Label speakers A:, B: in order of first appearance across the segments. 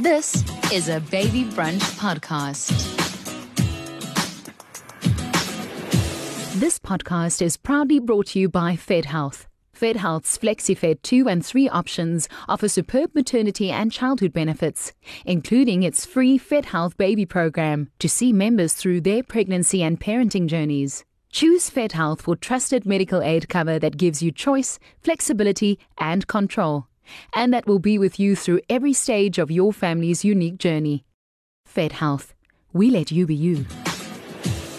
A: This is a Baby Brunch podcast. This podcast is proudly brought to you by Fed Health. Fed Health's FlexiFed 2 and 3 options offer superb maternity and childhood benefits, including its free Fed Health baby program to see members through their pregnancy and parenting journeys. Choose Fed Health for trusted medical aid cover that gives you choice, flexibility, and control, and that will be with you through every stage of your family's unique journey. Fed Health. We let you be you.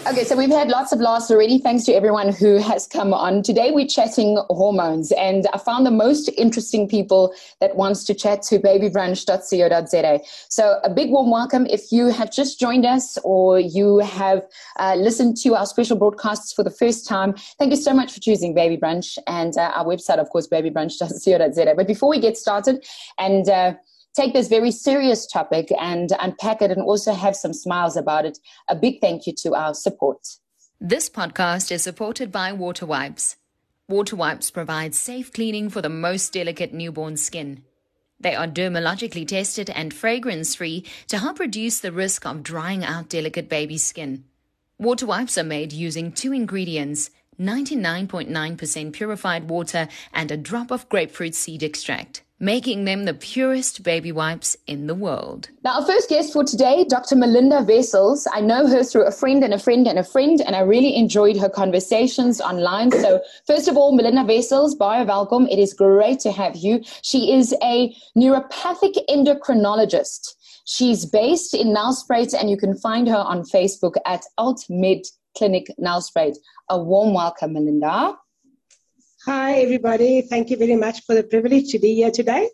B: Okay, so we've had lots of laughs already. Thanks to everyone who has come on. Today we're chatting hormones, and I found the most interesting people that wants to chat to babybrunch.co.za. So a big warm welcome if you have just joined us or you have uh, listened to our special broadcasts for the first time. Thank you so much for choosing Baby Brunch and uh, our website, of course, babybrunch.co.za. But before we get started, and uh, take this very serious topic and unpack it and also have some smiles about it. A big thank you to our support.
A: This podcast is supported by Water Wipes. Water Wipes provide safe cleaning for the most delicate newborn skin. They are dermatologically tested and fragrance free to help reduce the risk of drying out delicate baby skin. Water wipes are made using two ingredients 99.9% purified water and a drop of grapefruit seed extract making them the purest baby wipes in the world.
B: Now, our first guest for today, Dr. Melinda Wessels. I know her through a friend and a friend and a friend, and I really enjoyed her conversations online. So, first of all, Melinda Wessels, baie welkom. It is great to have you. She is a naturopathic endocrinologist. She's based in Nelspruit, and you can find her on Facebook at AltMed Clinic Nelspruit. A warm welcome, Melinda.
C: Hi, everybody. Thank you very much for the privilege to be here today.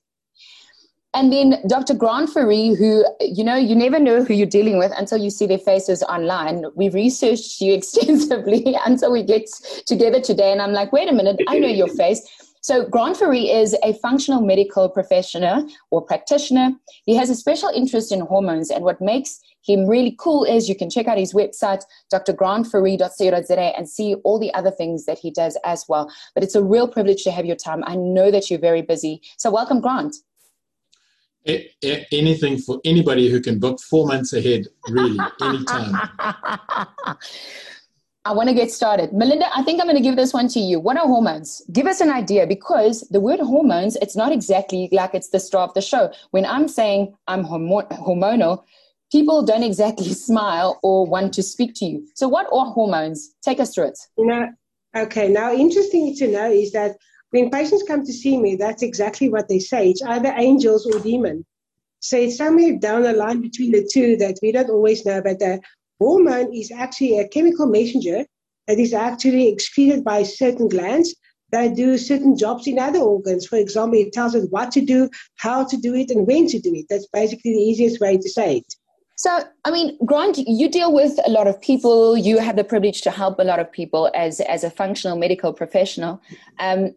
B: And then Dr. Grant Fourie, who, you know, you never know who you're dealing with until you see their faces online. We've researched you extensively until we get together today. And I'm like, wait a minute, I know your face. So Grant Fourie is a functional medical professional or practitioner. He has a special interest in hormones. And what makes him really cool is you can check out his website, drgrantfourie.co.za, and see all the other things that he does as well. But it's a real privilege to have your time. I know that you're very busy. So welcome, Grant.
D: anything for anybody who can book four months ahead, really, anytime.
B: I want to get started. Melinda, I think I'm going to give this one to you. What are hormones? Give us an idea because the word hormones, it's not exactly like it's the star of the show. When I'm saying I'm hormonal, people don't exactly smile or want to speak to you. So, what are hormones? Take us through it.
C: You know, okay. Now, interesting to know is that when patients come to see me, that's exactly what they say. It's either angels or demon. So it's somewhere down the line between the two that we don't always know. But the hormone is actually a chemical messenger that is actually excreted by certain glands that do certain jobs in other organs. For example, it tells us what to do, how to do it, and when to do it. That's basically the easiest way to say it.
B: So, I mean, Grant, you deal with a lot of people. You have the privilege to help a lot of people as as a functional medical professional. Um,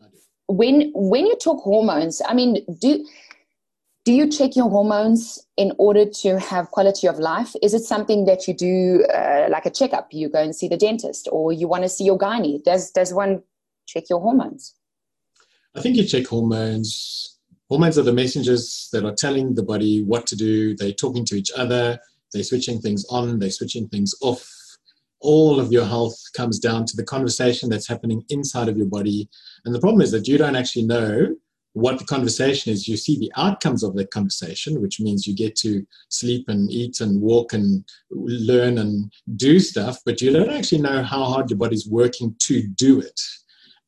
B: when when you talk hormones, I mean, do do you check your hormones in order to have quality of life? Is it something that you do uh, like a checkup? You go and see the dentist, or you want to see your gynae? Does does one check your hormones?
D: I think you check hormones. Hormones are the messengers that are telling the body what to do. They're talking to each other they're switching things on, they're switching things off. All of your health comes down to the conversation that's happening inside of your body. And the problem is that you don't actually know what the conversation is. You see the outcomes of that conversation, which means you get to sleep and eat and walk and learn and do stuff, but you don't actually know how hard your body's working to do it.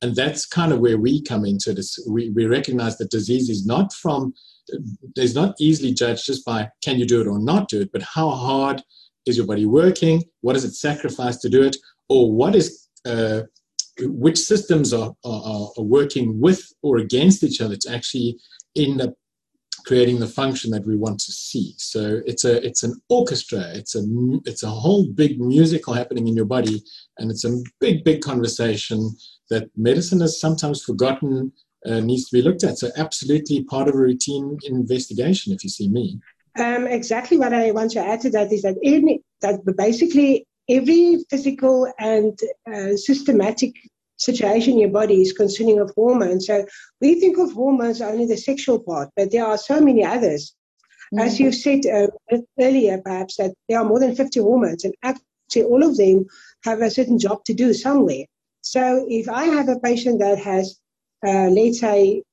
D: And that's kind of where we come into this. We, we recognize that disease is not from is not easily judged just by can you do it or not do it, but how hard is your body working? What does it sacrifice to do it? Or what is uh, which systems are, are, are, working with or against each other to actually end up creating the function that we want to see. So it's a it's an orchestra. It's a it's a whole big musical happening in your body, and it's a big big conversation that medicine has sometimes forgotten uh, needs to be looked at. So, absolutely part of a routine investigation, if you see me.
C: Um, exactly what I want to add to that is that, in, that basically every physical and uh, systematic situation in your body is consuming of hormones. So we think of hormones only the sexual part, but there are so many others. Mm-hmm. As you've said uh, earlier, perhaps, that there are more than 50 hormones, and actually all of them have a certain job to do somewhere. So if I have a patient that has, uh, let's say,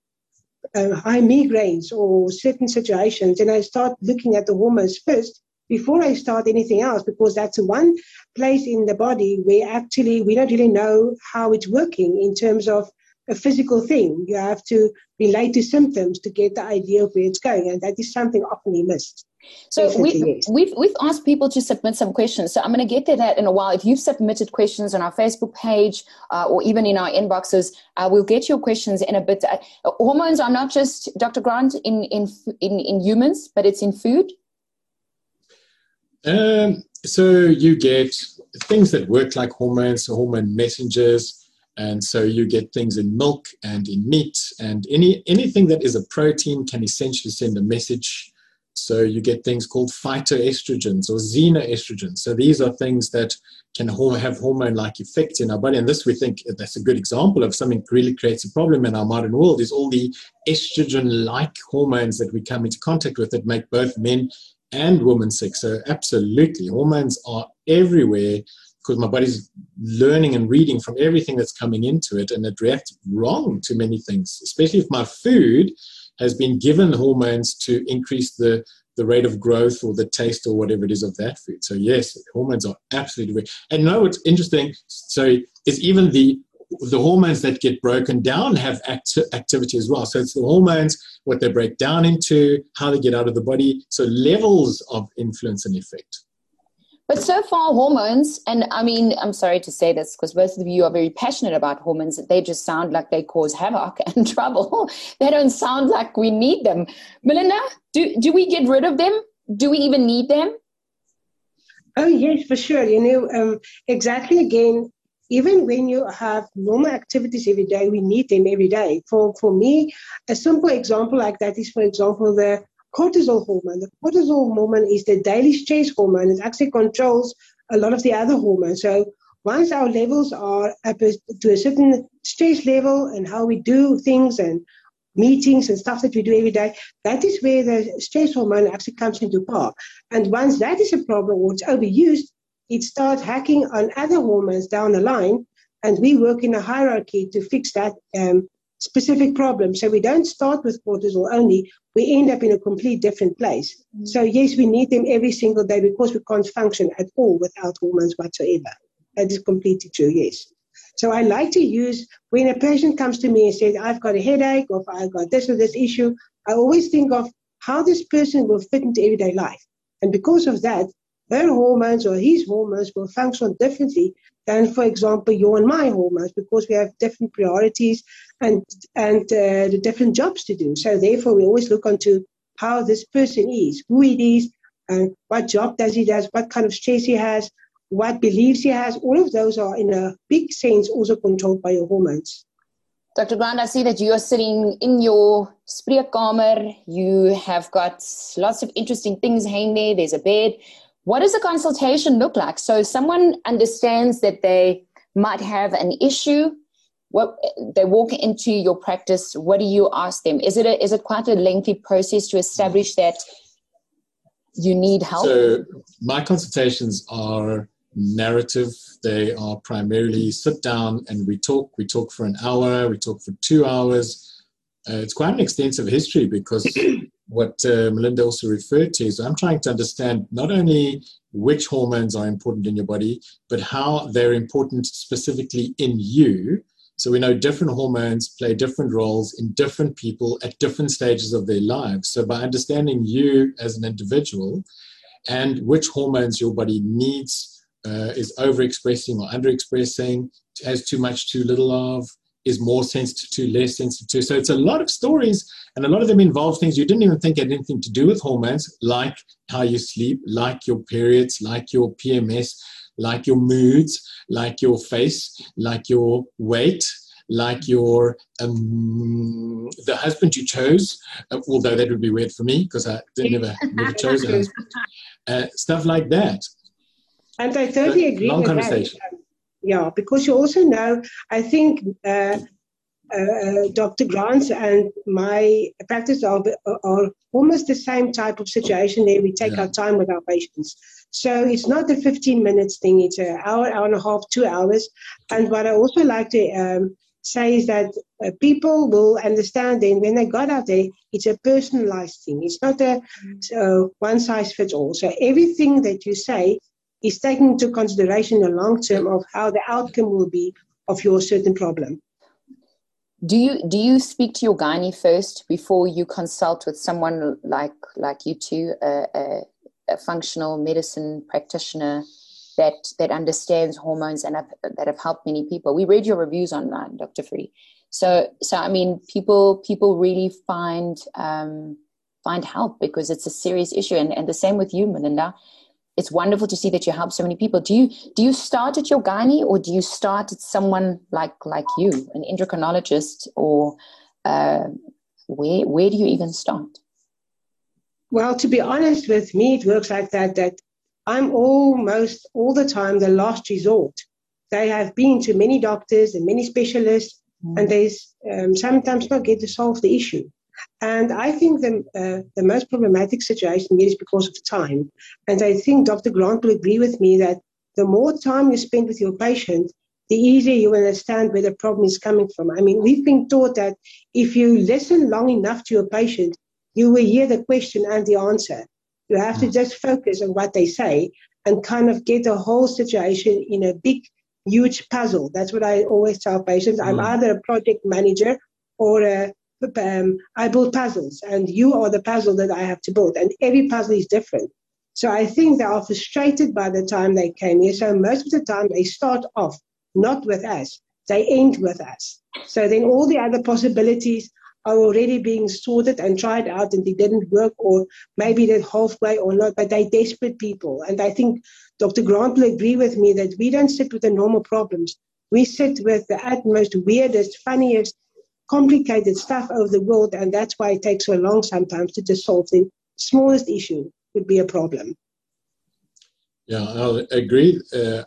C: uh, high migraines or certain situations, and I start looking at the hormones first before I start anything else, because that's one place in the body where actually we don't really know how it's working in terms of a physical thing. You have to relate to symptoms to get the idea of where it's going, and that is something often missed.
B: So we, yes. we've we've asked people to submit some questions. So I'm going to get to that in a while. If you've submitted questions on our Facebook page uh, or even in our inboxes, uh, we'll get your questions in a bit. Uh, hormones are not just Dr. Grant in in in, in humans, but it's in food.
D: Um, so you get things that work like hormones, hormone messengers and so you get things in milk and in meat and any anything that is a protein can essentially send a message. So you get things called phytoestrogens or xenoestrogens. So these are things that can have hormone like effects in our body. And this we think that's a good example of something really creates a problem in our modern world is all the estrogen like hormones that we come into contact with that make both men and women sick so absolutely. Hormones are everywhere because my body's learning and reading from everything that's coming into it and it reacts wrong to many things especially if my food has been given hormones to increase the the rate of growth or the taste or whatever it is of that food. So yes hormones are absolutely and you it's interesting so it's even the the hormones that get broken down have acti- activity as well. So it's the hormones, what they break down into, how they get out of the body. So levels of influence and effect.
B: But so far, hormones, and I mean, I'm sorry to say this because both of you are very passionate about hormones. They just sound like they cause havoc and trouble. they don't sound like we need them. Melinda, do, do we get rid of them? Do we even need them?
C: Oh, yes, for sure. You know, um, exactly again, even when you have normal activities every day, we need them every day. For, for me, a simple example like that is, for example, the cortisol hormone. The cortisol hormone is the daily stress hormone. It actually controls a lot of the other hormones. So once our levels are up to a certain stress level and how we do things and meetings and stuff that we do every day, that is where the stress hormone actually comes into power. And once that is a problem or it's overused, it starts hacking on other hormones down the line. And we work in a hierarchy to fix that um, specific problem. So we don't start with cortisol only. We end up in a complete different place. Mm-hmm. So yes, we need them every single day because we can't function at all without hormones whatsoever. That is completely true, yes. So I like to use when a patient comes to me and says, I've got a headache or I've got this or this issue, I always think of how this person will fit into everyday life. And because of that, her hormones or his hormones will function differently than, for example, your and my hormones because we have different priorities and and uh, the different jobs to do. So therefore, we always look onto how this person is, who he is, and what job does he does, what kind of stress he has, what beliefs he has. All of those are, in a big sense, also controlled by your hormones.
B: Dr. Grant, I see that you are sitting in your spreekkamer. You have got lots of interesting things hanging there. There's a bed. What does a consultation look like? So someone understands that they might have an issue. What they walk into your practice, what do you ask them? Is it a, is it quite a lengthy process to establish that you need help?
D: So my consultations are narrative. They are primarily sit down and we talk. We talk for an hour. We talk for two hours. Uh, it's quite an extensive history because what uh, Melinda also referred to is I'm trying to understand not only which hormones are important in your body, but how they're important specifically in you. So we know different hormones play different roles in different people at different stages of their lives. So by understanding you as an individual and which hormones your body needs, uh, is overexpressing or underexpressing, has too much, too little of, is more sensitive to, less sensitive to. So it's a lot of stories, and a lot of them involve things you didn't even think had anything to do with hormones, like how you sleep, like your periods, like your PMS, like your moods, like your face, like your weight, like your um, the husband you chose, uh, although that would be weird for me because I never never chose a husband. Uh, stuff like that.
C: And I totally agree. Long conversation. That yeah, because you also know, I think uh, uh, Dr. Grant's and my practice are, are almost the same type of situation there. We take yeah. our time with our patients. So it's not a 15 minutes thing, it's an hour, hour and a half, two hours. And what I also like to um, say is that uh, people will understand then when they got out there, it's a personalized thing. It's not a uh, one size fits all. So everything that you say is taking into consideration the long term of how the outcome will be of your certain problem.
B: Do you do you speak to your gynae first before you consult with someone like like you two, a, a, a functional medicine practitioner that that understands hormones and have, that have helped many people? We read your reviews online, Dr. Fourie. So so I mean, people people really find um, find help because it's a serious issue, and and the same with you, Melinda it's wonderful to see that you help so many people. Do you do you start at your gynae or do you start at someone like like you, an endocrinologist, or uh, where where do you even start?
C: Well, to be honest with me, it works like that. That I'm almost all the time the last resort. They have been to many doctors and many specialists, mm. and they um, sometimes not get to solve the issue. And I think the, uh, the most problematic situation is because of time. And I think Dr. Grant will agree with me that the more time you spend with your patient, the easier you understand where the problem is coming from. I mean, we've been taught that if you listen long enough to your patient, you will hear the question and the answer. You have to just focus on what they say and kind of get the whole situation in a big, huge puzzle. That's what I always tell patients. I'm mm. either a project manager or a um, I build puzzles, and you are the puzzle that I have to build, and every puzzle is different. So I think they are frustrated by the time they came here. So most of the time they start off not with us, they end with us. So then all the other possibilities are already being sorted and tried out and they didn't work or maybe they're halfway or not, but they're desperate people. And I think Dr. Grant will agree with me that we don't sit with the normal problems. We sit with the utmost weirdest, funniest, complicated stuff over the world, and that's why it takes so long sometimes to just solve the smallest issue would be a problem.
D: Yeah, I'll agree. Uh,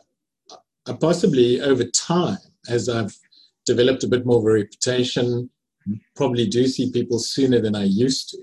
D: possibly over time, as I've developed a bit more of a reputation, probably do see people sooner than I used to.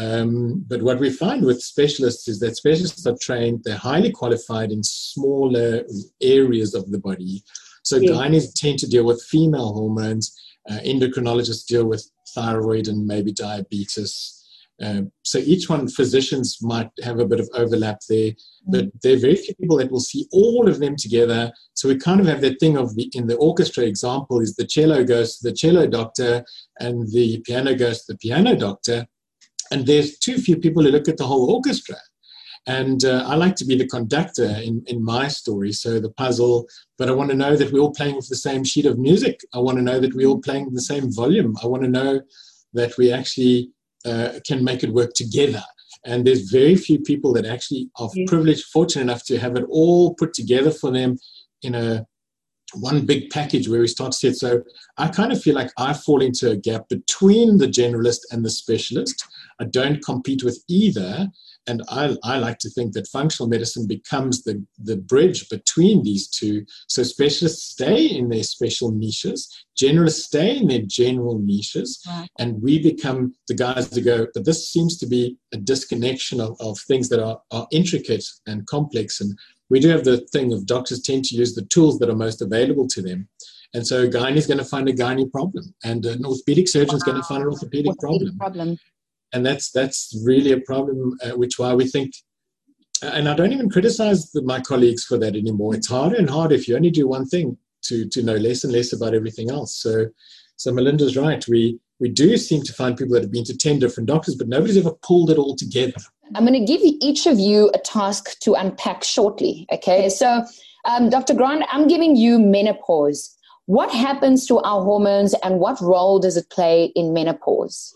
D: Um, but what we find with specialists is that specialists are trained, they're highly qualified in smaller areas of the body. So yeah. gynaes tend to deal with female hormones uh, endocrinologists deal with thyroid and maybe diabetes. Um, so each one, physicians might have a bit of overlap there, but mm. there are very few people that will see all of them together. So we kind of have that thing of the in the orchestra example is the cello goes to the cello doctor and the piano goes to the piano doctor, and there's too few people who look at the whole orchestra. And uh, I like to be the conductor in, in my story, so the puzzle, but I want to know that we're all playing with the same sheet of music. I want to know that we're all playing the same volume. I want to know that we actually uh, can make it work together. And there's very few people that actually are yeah. privileged, fortunate enough to have it all put together for them in a one big package where we start to see it. So I kind of feel like I fall into a gap between the generalist and the specialist. I don't compete with either, and I, I, like to think that functional medicine becomes the, the bridge between these two. So specialists stay in their special niches, generalists stay in their general niches, right. and we become the guys that go, but this seems to be a disconnection of, of things that are, are intricate and complex. And we do have the thing of doctors tend to use the tools that are most available to them. And so a gynae is going to find a gynae problem, and an orthopedic surgeon is wow. going to find an orthopedic, orthopedic problem. problem and that's that's really a problem. Uh, which why we think, and I don't even criticize the, my colleagues for that anymore. It's harder and harder if you only do one thing to to know less and less about everything else. So, so Melinda's right. We we do seem to find people that have been to ten different doctors, but nobody's ever pulled it all together.
B: I'm going to give each of you a task to unpack shortly. Okay, so um, Dr. Grant, I'm giving you menopause. What happens to our hormones, and what role does it play in menopause?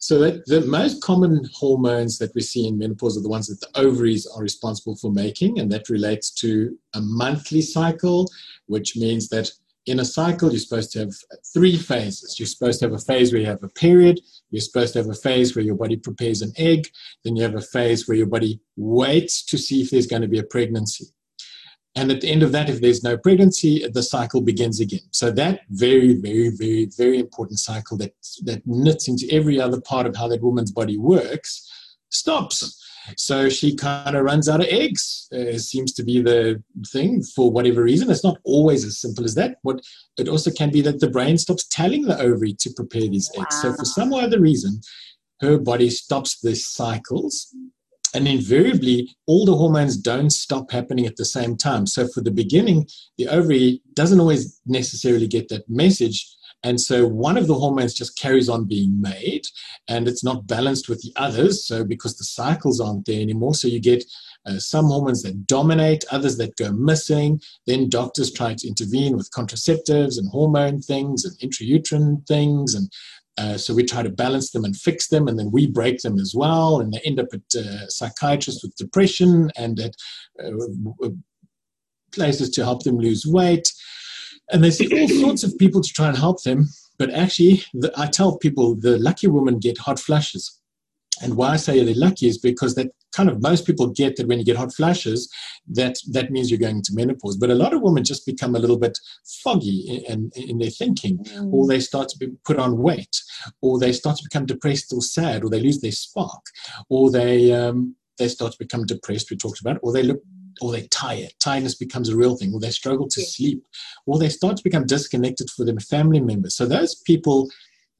D: So that the most common hormones that we see in menopause are the ones that the ovaries are responsible for making, and that relates to a monthly cycle, which means that in a cycle you're supposed to have three phases. You're supposed to have a phase where you have a period, you're supposed to have a phase where your body prepares an egg, then you have a phase where your body waits to see if there's going to be a pregnancy. And at the end of that, if there's no pregnancy, the cycle begins again. So that very, very, very, very important cycle that that knits into every other part of how that woman's body works stops. So she kind of runs out of eggs. Uh, seems to be the thing for whatever reason. It's not always as simple as that. What it also can be that the brain stops telling the ovary to prepare these eggs. Wow. So for some other reason, her body stops the cycles and invariably all the hormones don't stop happening at the same time. So for the beginning the ovary doesn't always necessarily get that message. And so one of the hormones just carries on being made and it's not balanced with the others. So because the cycles aren't there anymore so you get uh, some hormones that dominate others that go missing. Then doctors try to intervene with contraceptives and hormone things and intrauterine things and uh, so we try to balance them and fix them, and then we break them as well, and they end up at uh, psychiatrists with depression and at uh, places to help them lose weight. And they see all sorts of people to try and help them. But actually, the, I tell people the lucky women get hot flushes. And why I say they're lucky is because that kind of most people get that when you get hot flashes, that that means you're going into menopause. But a lot of women just become a little bit foggy in, in their thinking, mm. or they start to be put on weight, or they start to become depressed or sad, or they lose their spark, or they um, they start to become depressed. We talked about, or they look. Or they're tired. Tiredness becomes a real thing. Or they struggle to sleep. Or they start to become disconnected for their family members. So those people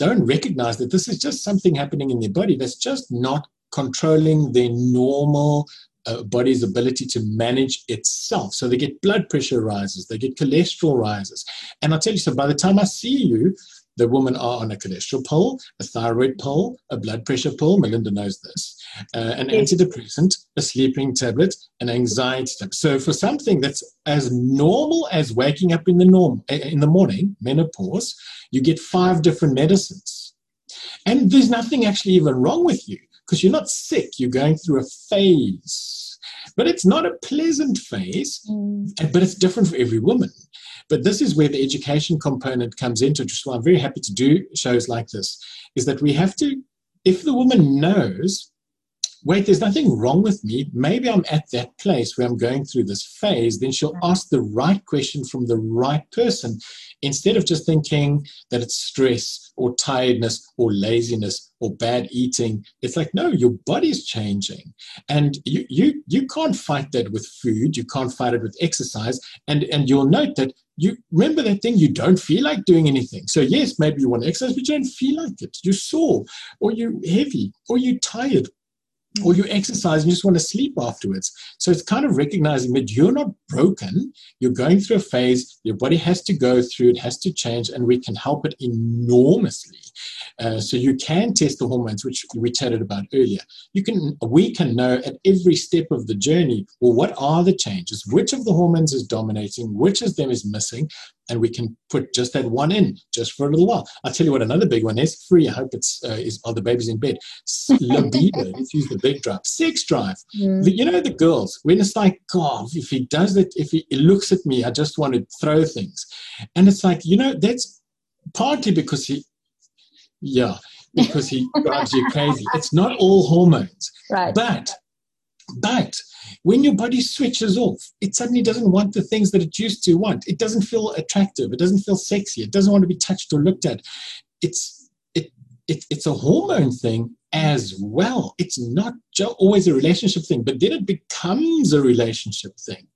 D: don't recognize that this is just something happening in their body that's just not controlling their normal uh, body's ability to manage itself. So they get blood pressure rises, they get cholesterol rises. And I'll tell you, so by the time I see you, the women are on a cholesterol pill, a thyroid pill, a blood pressure pill. Melinda knows this. Uh, an yes. antidepressant, a sleeping tablet, an anxiety tablet. So for something that's as normal as waking up in the norm in the morning, menopause, you get five different medicines. And there's nothing actually even wrong with you because you're not sick, you're going through a phase. But it's not a pleasant phase, mm. but it's different for every woman. But this is where the education component comes into, why I'm very happy to do shows like this, is that we have to, if the woman knows wait, there's nothing wrong with me. Maybe I'm at that place where I'm going through this phase. Then she'll ask the right question from the right person instead of just thinking that it's stress or tiredness or laziness or bad eating. It's like, no, your body's changing. And you, you, you can't fight that with food. You can't fight it with exercise. And, and you'll note that you remember that thing you don't feel like doing anything so yes maybe you want exercise but you don't feel like it you're sore or you're heavy or you're tired or you exercise and you just want to sleep afterwards. So it's kind of recognizing that you're not broken. You're going through a phase. Your body has to go through. It has to change, and we can help it enormously. Uh, so you can test the hormones, which we chatted about earlier. You can, we can know at every step of the journey. Well, what are the changes? Which of the hormones is dominating? Which of them is missing? And we can put just that one in just for a little while. I'll tell you what another big one is. Free. I hope it's uh, is. Oh, the babies in bed. Libido. Let's use the big drive. Sex drive. Mm. The, you know the girls when it's like, God, if he does it, if he, he looks at me, I just want to throw things, and it's like you know that's partly because he, yeah, because he drives you crazy. It's not all hormones,
B: right?
D: But but when your body switches off, it suddenly doesn't want the things that it used to want. It doesn't feel attractive. It doesn't feel sexy. It doesn't want to be touched or looked at. It's it, it it's a hormone thing as well. It's not always a relationship thing, but then it becomes a relationship thing.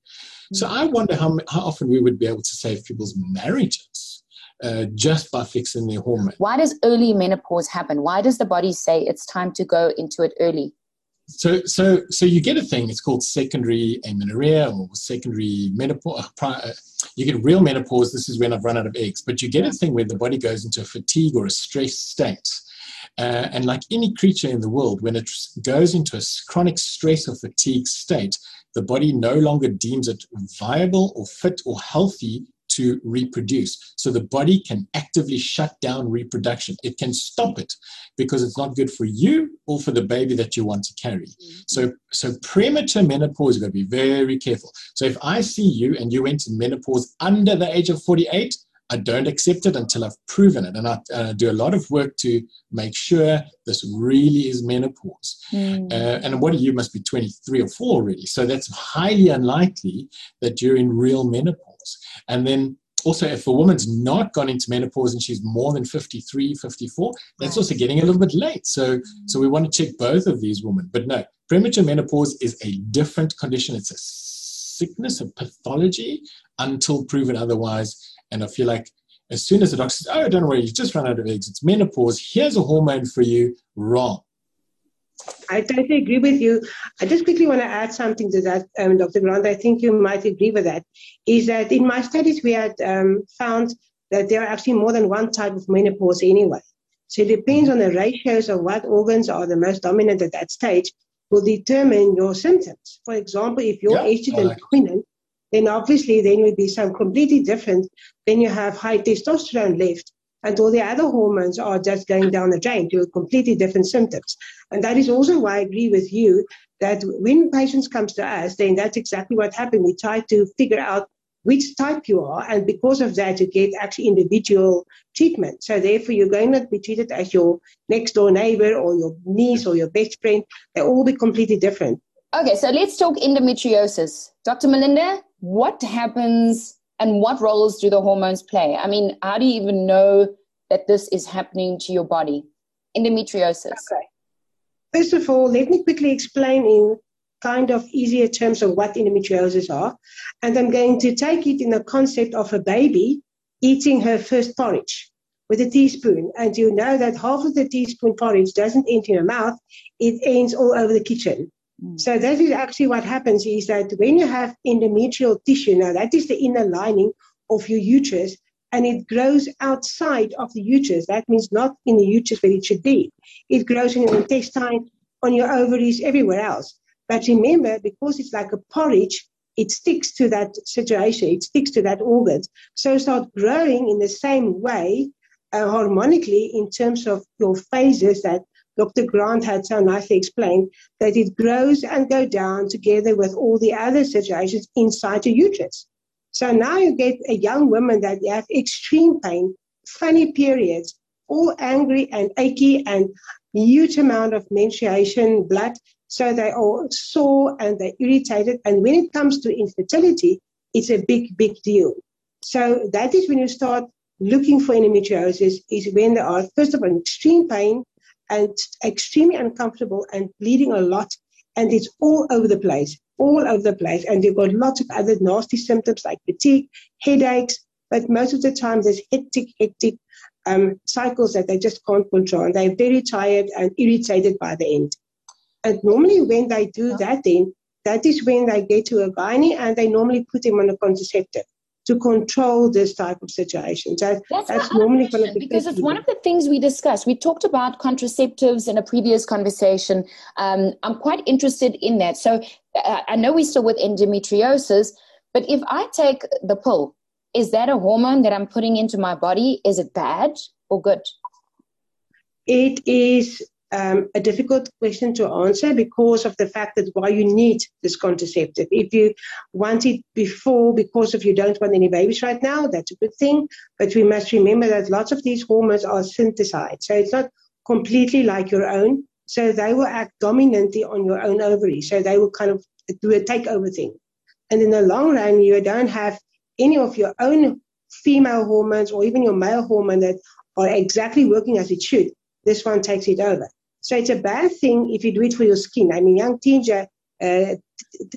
D: So I wonder how, how often we would be able to save people's marriages. Uh, just by fixing their hormone.
B: Why does early menopause happen? Why does the body say it's time to go into it early?
D: So so so you get a thing it's called secondary amenorrhea or secondary menopause uh, uh, you get real menopause this is when i've run out of eggs but you get a thing where the body goes into a fatigue or a stress state uh, and like any creature in the world when it goes into a chronic stress or fatigue state the body no longer deems it viable or fit or healthy to reproduce. So the body can actively shut down reproduction. It can stop it because it's not good for you or for the baby that you want to carry. Mm-hmm. So, so premature menopause, you've got to be very careful. So if I see you and you went in menopause under the age of 48, I don't accept it until I've proven it. And I, I do a lot of work to make sure this really is menopause. Mm. Uh, and what you must be 23 or 4 already. So that's highly unlikely that you're in real menopause. And then also if a woman's not gone into menopause and she's more than 53 54 that's also getting a little bit late. So so we want to check both of these women. But no premature menopause is a different condition. It's a sickness a pathology until proven otherwise. And i feel like as soon as the doctor says oh don't worry you've just run out of eggs. It's menopause. Here's a hormone for you. Wrong
C: I totally agree with you. I just quickly want to add something to that, um, Dr. Grant. I think you might agree with that. Is that in my studies we had um, found that there are actually more than one type of menopause anyway. So it depends on the ratios of what organs are the most dominant at that stage will determine your symptoms. For example, if you're yeah, estrogen like dominant, then obviously then would be some completely different. Then you have high testosterone left and all the other hormones are just going down the drain to completely different symptoms. And that is also why I agree with you that when patients comes to us, then that's exactly what happened. We try to figure out which type you are, and because of that, you get actually individual treatment. So therefore, you're going to be treated as your next door neighbor or your niece or your best friend. They'll all be completely different.
B: Okay, so let's talk endometriosis. Dr. Melinda, what happens and what roles do the hormones play? I mean, how do you even know that this is happening to your body? Endometriosis. Okay.
C: First of all, let me quickly explain in kind of easier terms of what endometriosis are. And I'm going to take it in the concept of a baby eating her first porridge with a teaspoon. And you know that half of the teaspoon porridge doesn't enter your mouth, it ends all over the kitchen. So that is actually what happens is that when you have endometrial tissue, now that is the inner lining of your uterus, and it grows outside of the uterus. That means not in the uterus where it should be. It grows in your intestine, on your ovaries, everywhere else. But remember, because it's like a porridge, it sticks to that situation, it sticks to that organ. So start growing in the same way, uh, harmonically, in terms of your phases that Dr. Grant had so nicely explained that it grows and go down together with all the other situations inside the uterus. So now you get a young woman that have extreme pain, funny periods, all angry and achy and huge amount of menstruation blood. So they are sore and they're irritated. And when it comes to infertility, it's a big, big deal. So that is when you start looking for endometriosis is when there are, first of all, extreme pain, and extremely uncomfortable and bleeding a lot. And it's all over the place, all over the place. And you've got lots of other nasty symptoms like fatigue, headaches, but most of the time there's hectic, hectic um, cycles that they just can't control. And they're very tired and irritated by the end. And normally when they do that, then that is when they get to a gynae and they normally put them on a contraceptive to control this type of situation. So that's, that's normally
B: going to be because it's one of the things we discussed. We talked about contraceptives in a previous conversation. Um, I'm quite interested in that. So uh, I know we're still with endometriosis, but if I take the pill, is that a hormone that I'm putting into my body? Is it bad or good?
C: It is um, a difficult question to answer because of the fact that why you need this contraceptive. If you want it before because of you don't want any babies right now, that's a good thing. But we must remember that lots of these hormones are synthesized. So it's not completely like your own. So they will act dominantly on your own ovary. So they will kind of do a takeover thing. And in the long run, you don't have any of your own female hormones or even your male hormone that are exactly working as it should. This one takes it over. So it's a bad thing if you do it for your skin. I mean, young teenager, uh,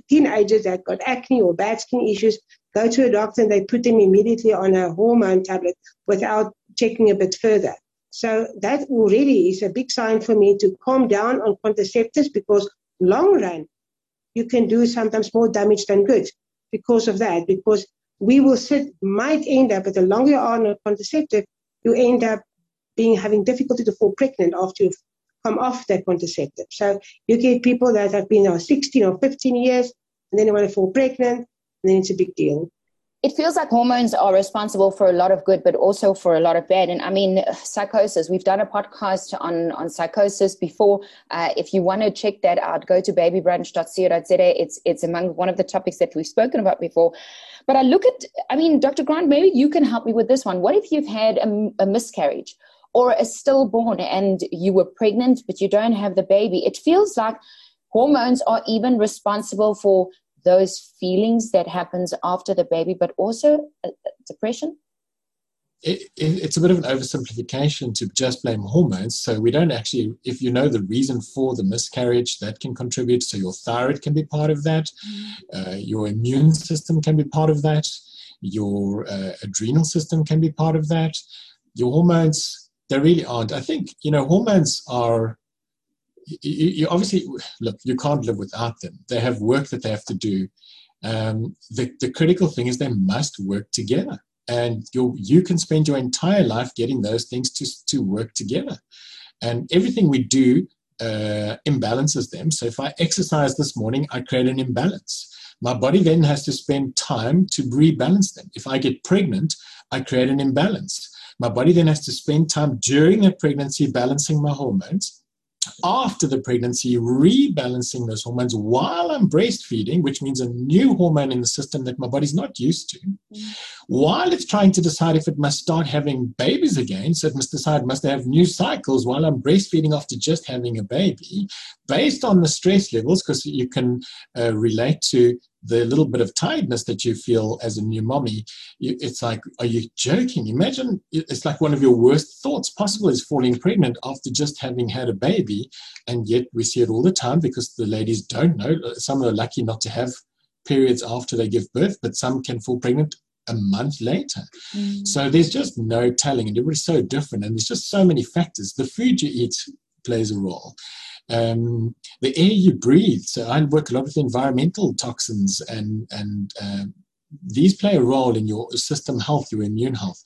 C: teenagers that got acne or bad skin issues go to a doctor and they put them immediately on a hormone tablet without checking a bit further. So that already is a big sign for me to calm down on contraceptives because long run, you can do sometimes more damage than good because of that. Because we will sit, might end up, but the longer you are on a contraceptive, you end up being having difficulty to fall pregnant after you've come off their contraceptive. So you get people that have been now 16 or 15 years, and then they want to fall pregnant, and then it's a big deal.
B: it feels like hormones are responsible for a lot of good, but also for a lot of bad. And I mean, psychosis. We've done a podcast on on psychosis before. Uh, if you want to check that out, go to babybrunch.co.za. It's it's among one of the topics that we've spoken about before. But I look at, I mean, Dr. Grant, maybe you can help me with this one. What if you've had a, a miscarriage or a stillborn and you were pregnant, but you don't have the baby? It feels like hormones are even responsible for those feelings that happens after the baby, but also uh, depression?
D: It, it, it's a bit of an oversimplification to just blame hormones. So we don't actually, if you know the reason for the miscarriage, that can contribute. So your thyroid can be part of that. Mm. Uh, your immune system can be part of that. Your uh, adrenal system can be part of that. Your hormones, they really aren't. I think, you know, hormones are you, you, obviously look you can't live without them. They have work that they have to do. Um, the, the critical thing is they must work together. And you you can spend your entire life getting those things to, to work together. And everything we do uh, imbalances them. So if i exercise this morning i create an imbalance. My body then has to spend time to rebalance them. If i get pregnant i create an imbalance my body then has to spend time during that pregnancy balancing my hormones after the pregnancy, rebalancing those hormones while I'm breastfeeding, which means a new hormone in the system that my body's not used to, mm-hmm. while it's trying to decide if it must start having babies again. So it must decide, must they have new cycles while I'm breastfeeding after just having a baby, based on the stress levels, because you can uh, relate to the little bit of tiredness that you feel as a new mommy, it's like, are you joking? Imagine it's like one of your worst thoughts possible is falling pregnant after just having had a baby. And yet we see it all the time because the ladies don't know. Some are lucky not to have periods after they give birth, but some can fall pregnant a month later. Mm. So there's just no telling, and everybody's so different, and there's just so many factors. The food you eat plays a role um, the air you breathe. So I work a lot with environmental toxins, and and uh, these play a role in your system health, your immune health.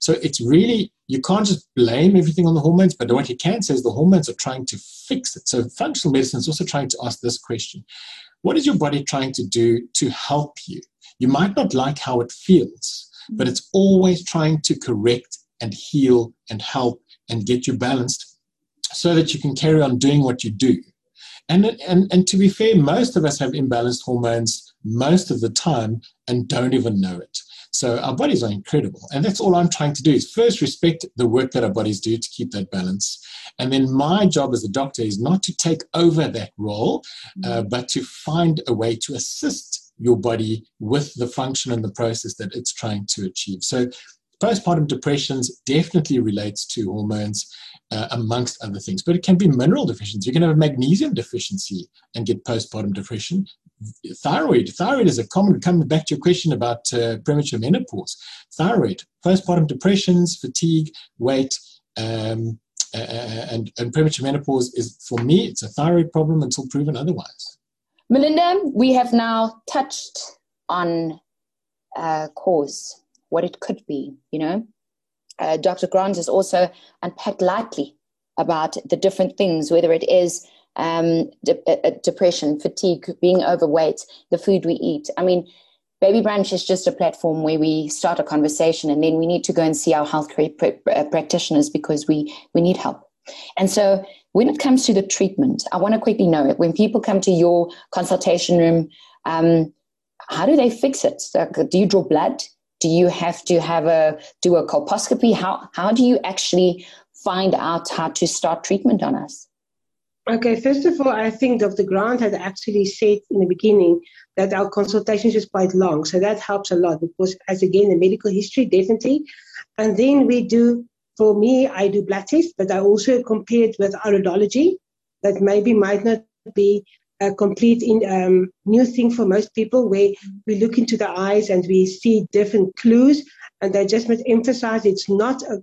D: So it's really you can't just blame everything on the hormones, but what you can say is the hormones are trying to fix it. So functional medicine is also trying to ask this question: What is your body trying to do to help you? You might not like how it feels, but it's always trying to correct and heal and help and get you balanced so that you can carry on doing what you do. And, and, and to be fair, most of us have imbalanced hormones most of the time and don't even know it. So our bodies are incredible. And that's all I'm trying to do is first respect the work that our bodies do to keep that balance. And then my job as a doctor is not to take over that role, uh, mm. but to find a way to assist your body with the function and the process that it's trying to achieve. So postpartum depressions definitely relates to hormones uh, amongst other things. But it can be mineral deficiency. You can have a magnesium deficiency and get postpartum depression. Thyroid. Thyroid is a common, coming back to your question about uh, premature menopause. Thyroid, postpartum depressions, fatigue, weight, um, uh, and, and premature menopause is, for me, it's a thyroid problem until proven otherwise.
B: Melinda, we have now touched on uh, cause, what it could be, you know, uh, Dr. Grant has also unpacked lightly about the different things, whether it is um, de- uh, uh, depression, fatigue, being overweight, the food we eat. I mean, Baby Brunch is just a platform where we start a conversation and then we need to go and see our health uh, practitioners because we, we need help. And so when it comes to the treatment, I want to quickly know when people come to your consultation room, um, how do they fix it? Do you draw blood? Do you have to have a do a colposcopy? How how do you actually find out how to start treatment on us?
C: Okay first of all i think dr grant had actually said in the beginning that our consultations is quite long so that helps a lot because as again the medical history definitely. And then we do for me i do blood tests but i also compare it with iridology that maybe might not be a complete in, um, new thing for most people where we look into the eyes and we see different clues. And I just must emphasize it's not a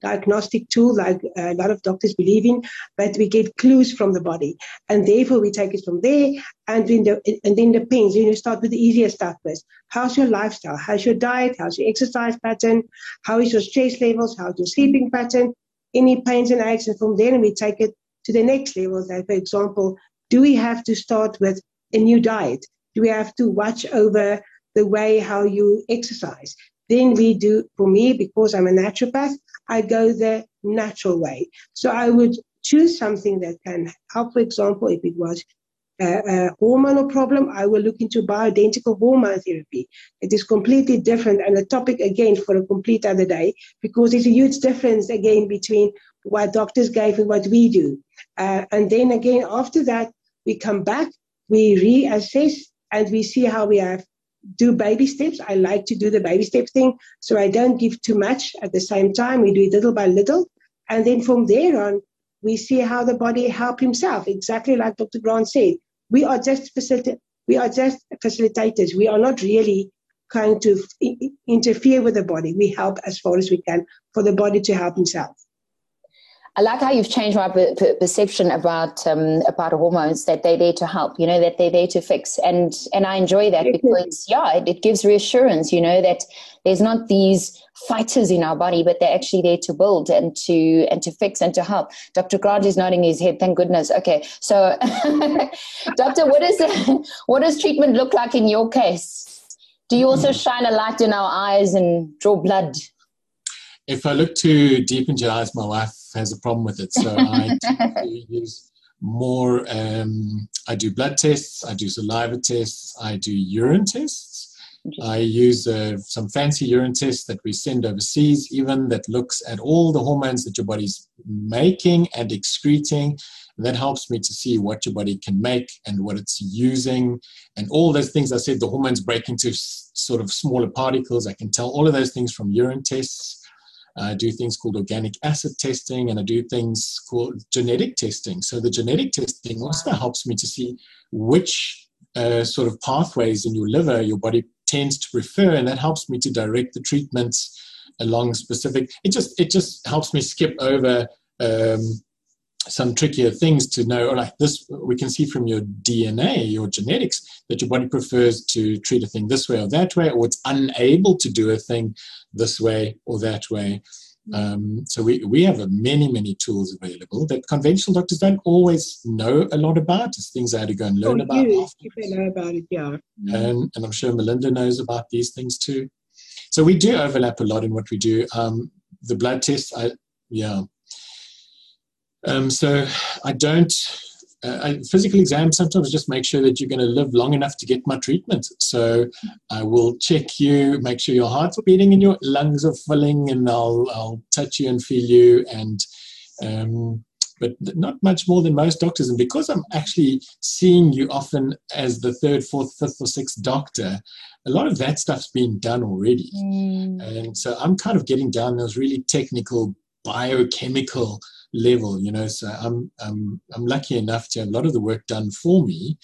C: diagnostic tool like a lot of doctors believe in, but we get clues from the body. And therefore we take it from there and then the, and then the pains. You start with the easier stuff first. How's your lifestyle? How's your diet? How's your exercise pattern? How is your stress levels? How's your sleeping pattern? Any pains and aches? And from there we take it to the next level. Like for example, do we have to start with a new diet? Do we have to watch over the way how you exercise. Then we do, for me, because I'm a naturopath, I go the natural way. So I would choose something that can help, for example, if it was a, hormonal problem, I will look into bioidentical hormone therapy. It is completely different and a topic again for a complete other day because there's a huge difference again between what doctors gave and what we do. Uh, and then again, after that, we come back, we reassess, and we see how we have do baby steps. I like to do the baby step thing, so I don't give too much at the same time. We do it little by little, and then from there on, we see how the body help himself. Exactly like Dr. Grant said, we are just facilita- we are just facilitators. We are not really trying to f- interfere with the body. We help as far as we can for the body to help himself.
B: I like how you've changed my perception about um, about hormones that they're there to help. You know that they're there to fix, and and I enjoy that because yeah, it, it gives reassurance. You know that there's not these fighters in our body, but they're actually there to build and to and to fix and to help. Dr. Grant is nodding his head. Thank goodness. Okay, so Doctor, what is what does treatment look like in your case? Do you also shine a light in our eyes and draw blood?
D: If I look too deep into your eyes, my wife has a problem with it. So I use more. Um, I do blood tests. I do saliva tests. I do urine tests. I use uh, some fancy urine tests that we send overseas, even that looks at all the hormones that your body's making and excreting. And that helps me to see what your body can make and what it's using. And all those things I said, the hormones break into s- sort of smaller particles. I can tell all of those things from urine tests. I do things called organic acid testing and I do things called genetic testing. So the genetic testing also helps me to see which uh, sort of pathways in your liver your body tends to prefer, and that helps me to direct the treatments along specific. It just it just helps me skip over um, some trickier things to know. Like this, we can see from your DNA, your genetics, that your body prefers to treat a thing this way or that way, or it's unable to do a thing this way or that way. Um, so we, we have many, many tools available that conventional doctors don't always know a lot about. It's things I had to go and learn
C: oh,
D: about.
C: You, they know about it, yeah.
D: And, and I'm sure Melinda knows about these things too. So we do overlap a lot in what we do. Um, the blood test, I, yeah. Um, so I don't, uh, physical exam sometimes just make sure that you're going to live long enough to get my treatment. So I will check you, make sure your heart's beating and your lungs are filling, and I'll I'll touch you and feel you, and um, but not much more than most doctors. And because I'm actually seeing you often as the third, fourth, fifth, or sixth doctor, a lot of that stuff's been done already, mm. and so I'm kind of getting down those really technical biochemical level you know so i'm i'm i'm lucky enough to have a lot of the work done for me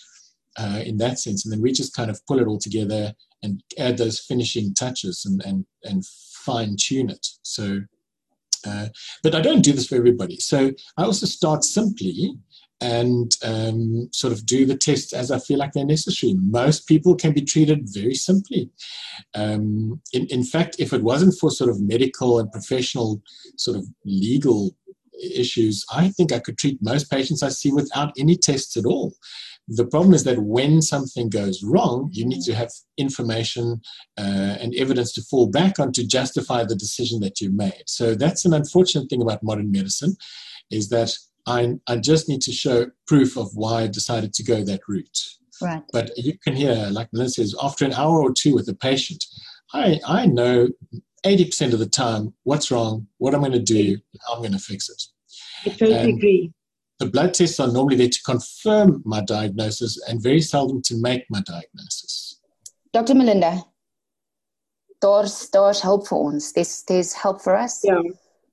D: uh, in that sense and then we just kind of pull it all together and add those finishing touches and and and fine tune it so uh, but i don't do this for everybody so i also start simply and um, sort of do the tests as I feel like they're necessary. Most people can be treated very simply. Um, in, in fact, if it wasn't for sort of medical and professional, sort of legal issues, I think I could treat most patients I see without any tests at all. The problem is that when something goes wrong, you need to have information uh, and evidence to fall back on to justify the decision that you made. So that's an unfortunate thing about modern medicine, is that I, I just need to show proof of why I decided to go that route.
B: Right.
D: But you can hear, like Melinda says, after an hour or two with a patient, I, I know 80% of the time what's wrong, what I'm going to do, how I'm going to fix it.
C: I totally and agree.
D: The blood tests are normally there to confirm my diagnosis and very seldom to make my diagnosis.
B: Dr. Melinda, there's, there's help for us. There's, there's help for us.
C: Yeah.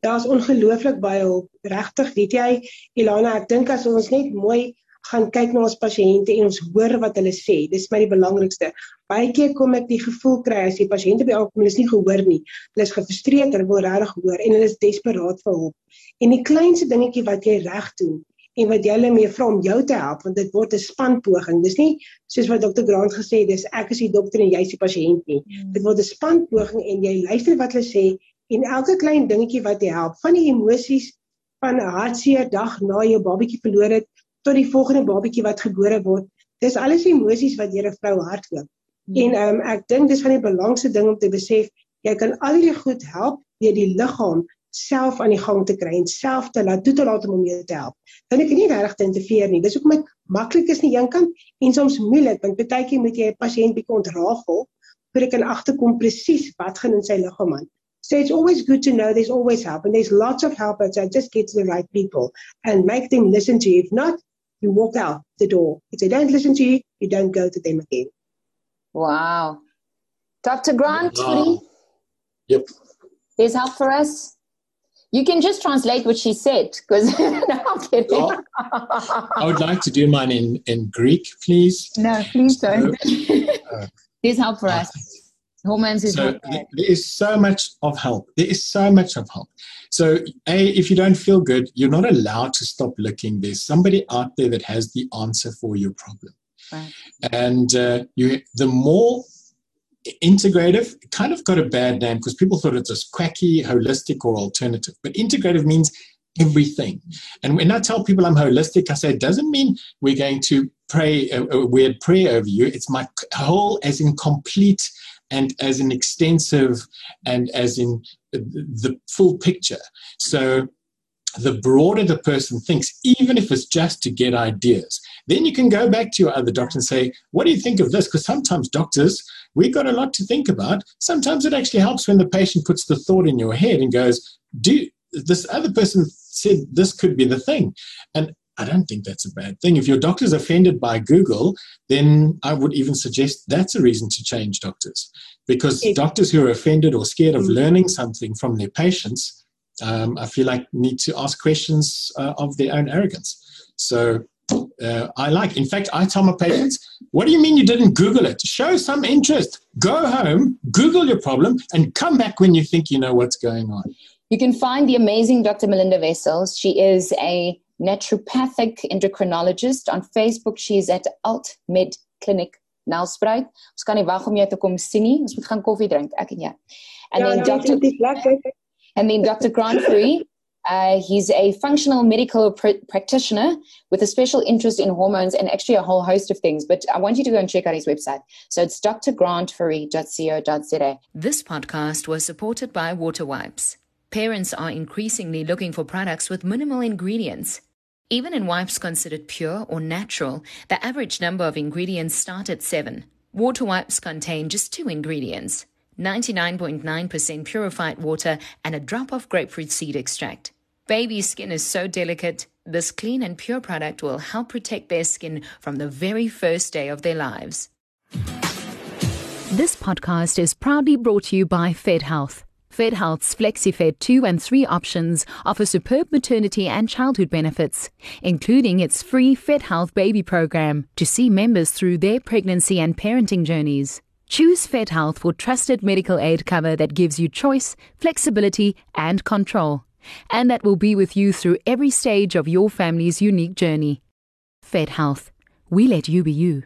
C: Daar's ongelooflik baie hulp. Regtig, weet jy, Ilana, ek dink as ons net mooi gaan kyk na ons pasiënte en ons hoor wat hulle sê. Dis my die belangrikste. Baie keer kom ek die gevoel kry as die pasiënte by aankom, hulle is nie gehoor nie. Hulle is gefrustreerd, hulle wil regtig hoor en hulle is desperaat vir hulp. En die kleinste dingetjie wat jy reg doen en wat jy hulle mee vra om jou te help want dit word 'n spanpoging. Dis nie soos wat dokter Grant gesê het, dis ek is die dokter en jy is die pasiënt nie. Hmm. Dit word 'n spanpoging en jy luister wat hulle sê en elke klein dingetjie wat jy help van die emosies van hartseer dag na jou babatjie verloor het tot die volgende babatjie wat gebore word. Dis alles emosies wat deur 'n vrou hart loop. Mm. En um, ek dink dis van die belangrikste ding om te besef, jy kan al hierdie goed help deur die liggaam self aan die gang te kry en self te laat toe te laat om jou te help. Dan ek nie regtig te interfereer nie. Dis hoekom dit maklik is aan die een kant en soms moeilik want baie keer moet jy 'n pasiënt bietjie ontrafel vir ek kan agterkom presies wat gaan in sy liggaam aan. So it's always good to know there's always help and there's lots of help but so just get to the right people and make them listen to you. If not, you walk out the door. If they don't listen to you, you don't go to them again.
B: Wow. Dr. Grant, wow.
D: Yep.
B: There's help for us. You can just translate what she said because no, I'm kidding. Well,
D: I would like to do mine in, in Greek, please.
B: No, please don't. uh, There's help for us. Hormones is
D: so there is so much of help. There is so much of help. So, A, if you don't feel good, you're not allowed to stop looking. There's somebody out there that has the answer for your problem. Right. And uh, you, the more integrative kind of got a bad name because people thought it was quacky, holistic, or alternative. But integrative means everything. And when I tell people I'm holistic, I say it doesn't mean we're going to pray a, a weird prayer over you. It's my whole, as in complete and as an extensive and as in the full picture. So the broader the person thinks, even if it's just to get ideas, then you can go back to your other doctor and say, What do you think of this? Because sometimes doctors, we've got a lot to think about. Sometimes it actually helps when the patient puts the thought in your head and goes, Do this other person said this could be the thing. And I don't think that's a bad thing. If your doctor's offended by Google, then I would even suggest that's a reason to change doctors. Because doctors who are offended or scared of mm. learning something from their patients, um, I feel like need to ask questions uh, of their own arrogance. So uh, I like. In fact, I tell my patients, "What do you mean you didn't Google it? Show some interest. Go home, Google your problem, and come back when you think you know what's going on."
B: You can find the amazing Dr. Melinda Wessels. She is a naturopathic endocrinologist. On Facebook, she is at Alt Med Clinic Nelspruit. Ons kan nie wag om jou te kom sien nie. Ons moet gaan koffie drink, ek en jy. And ja, then Dr. And then Dr. Grant Fourie, uh, he's a functional medical pr- practitioner with a special interest in hormones and actually a whole host of things. But I want you to go and check out his website. So it's drgrantfourie.co.za.
A: This podcast was supported by Water Wipes. Parents are increasingly looking for products with minimal ingredients. Even in wipes considered pure or natural, the average number of ingredients start at seven. Water wipes contain just two ingredients 99.9% purified water and a drop of grapefruit seed extract. Baby skin is so delicate, this clean and pure product will help protect their skin from the very first day of their lives. This podcast is proudly brought to you by Fed Health's FlexiFed 2 and 3 options offer superb maternity and childhood benefits, including its free Fed Health baby program to see members through their pregnancy and parenting journeys. Choose Fed Health for trusted medical aid cover that gives you choice, flexibility, and control, and that will be with you through every stage of your family's unique journey. Fed Health. we let you be you.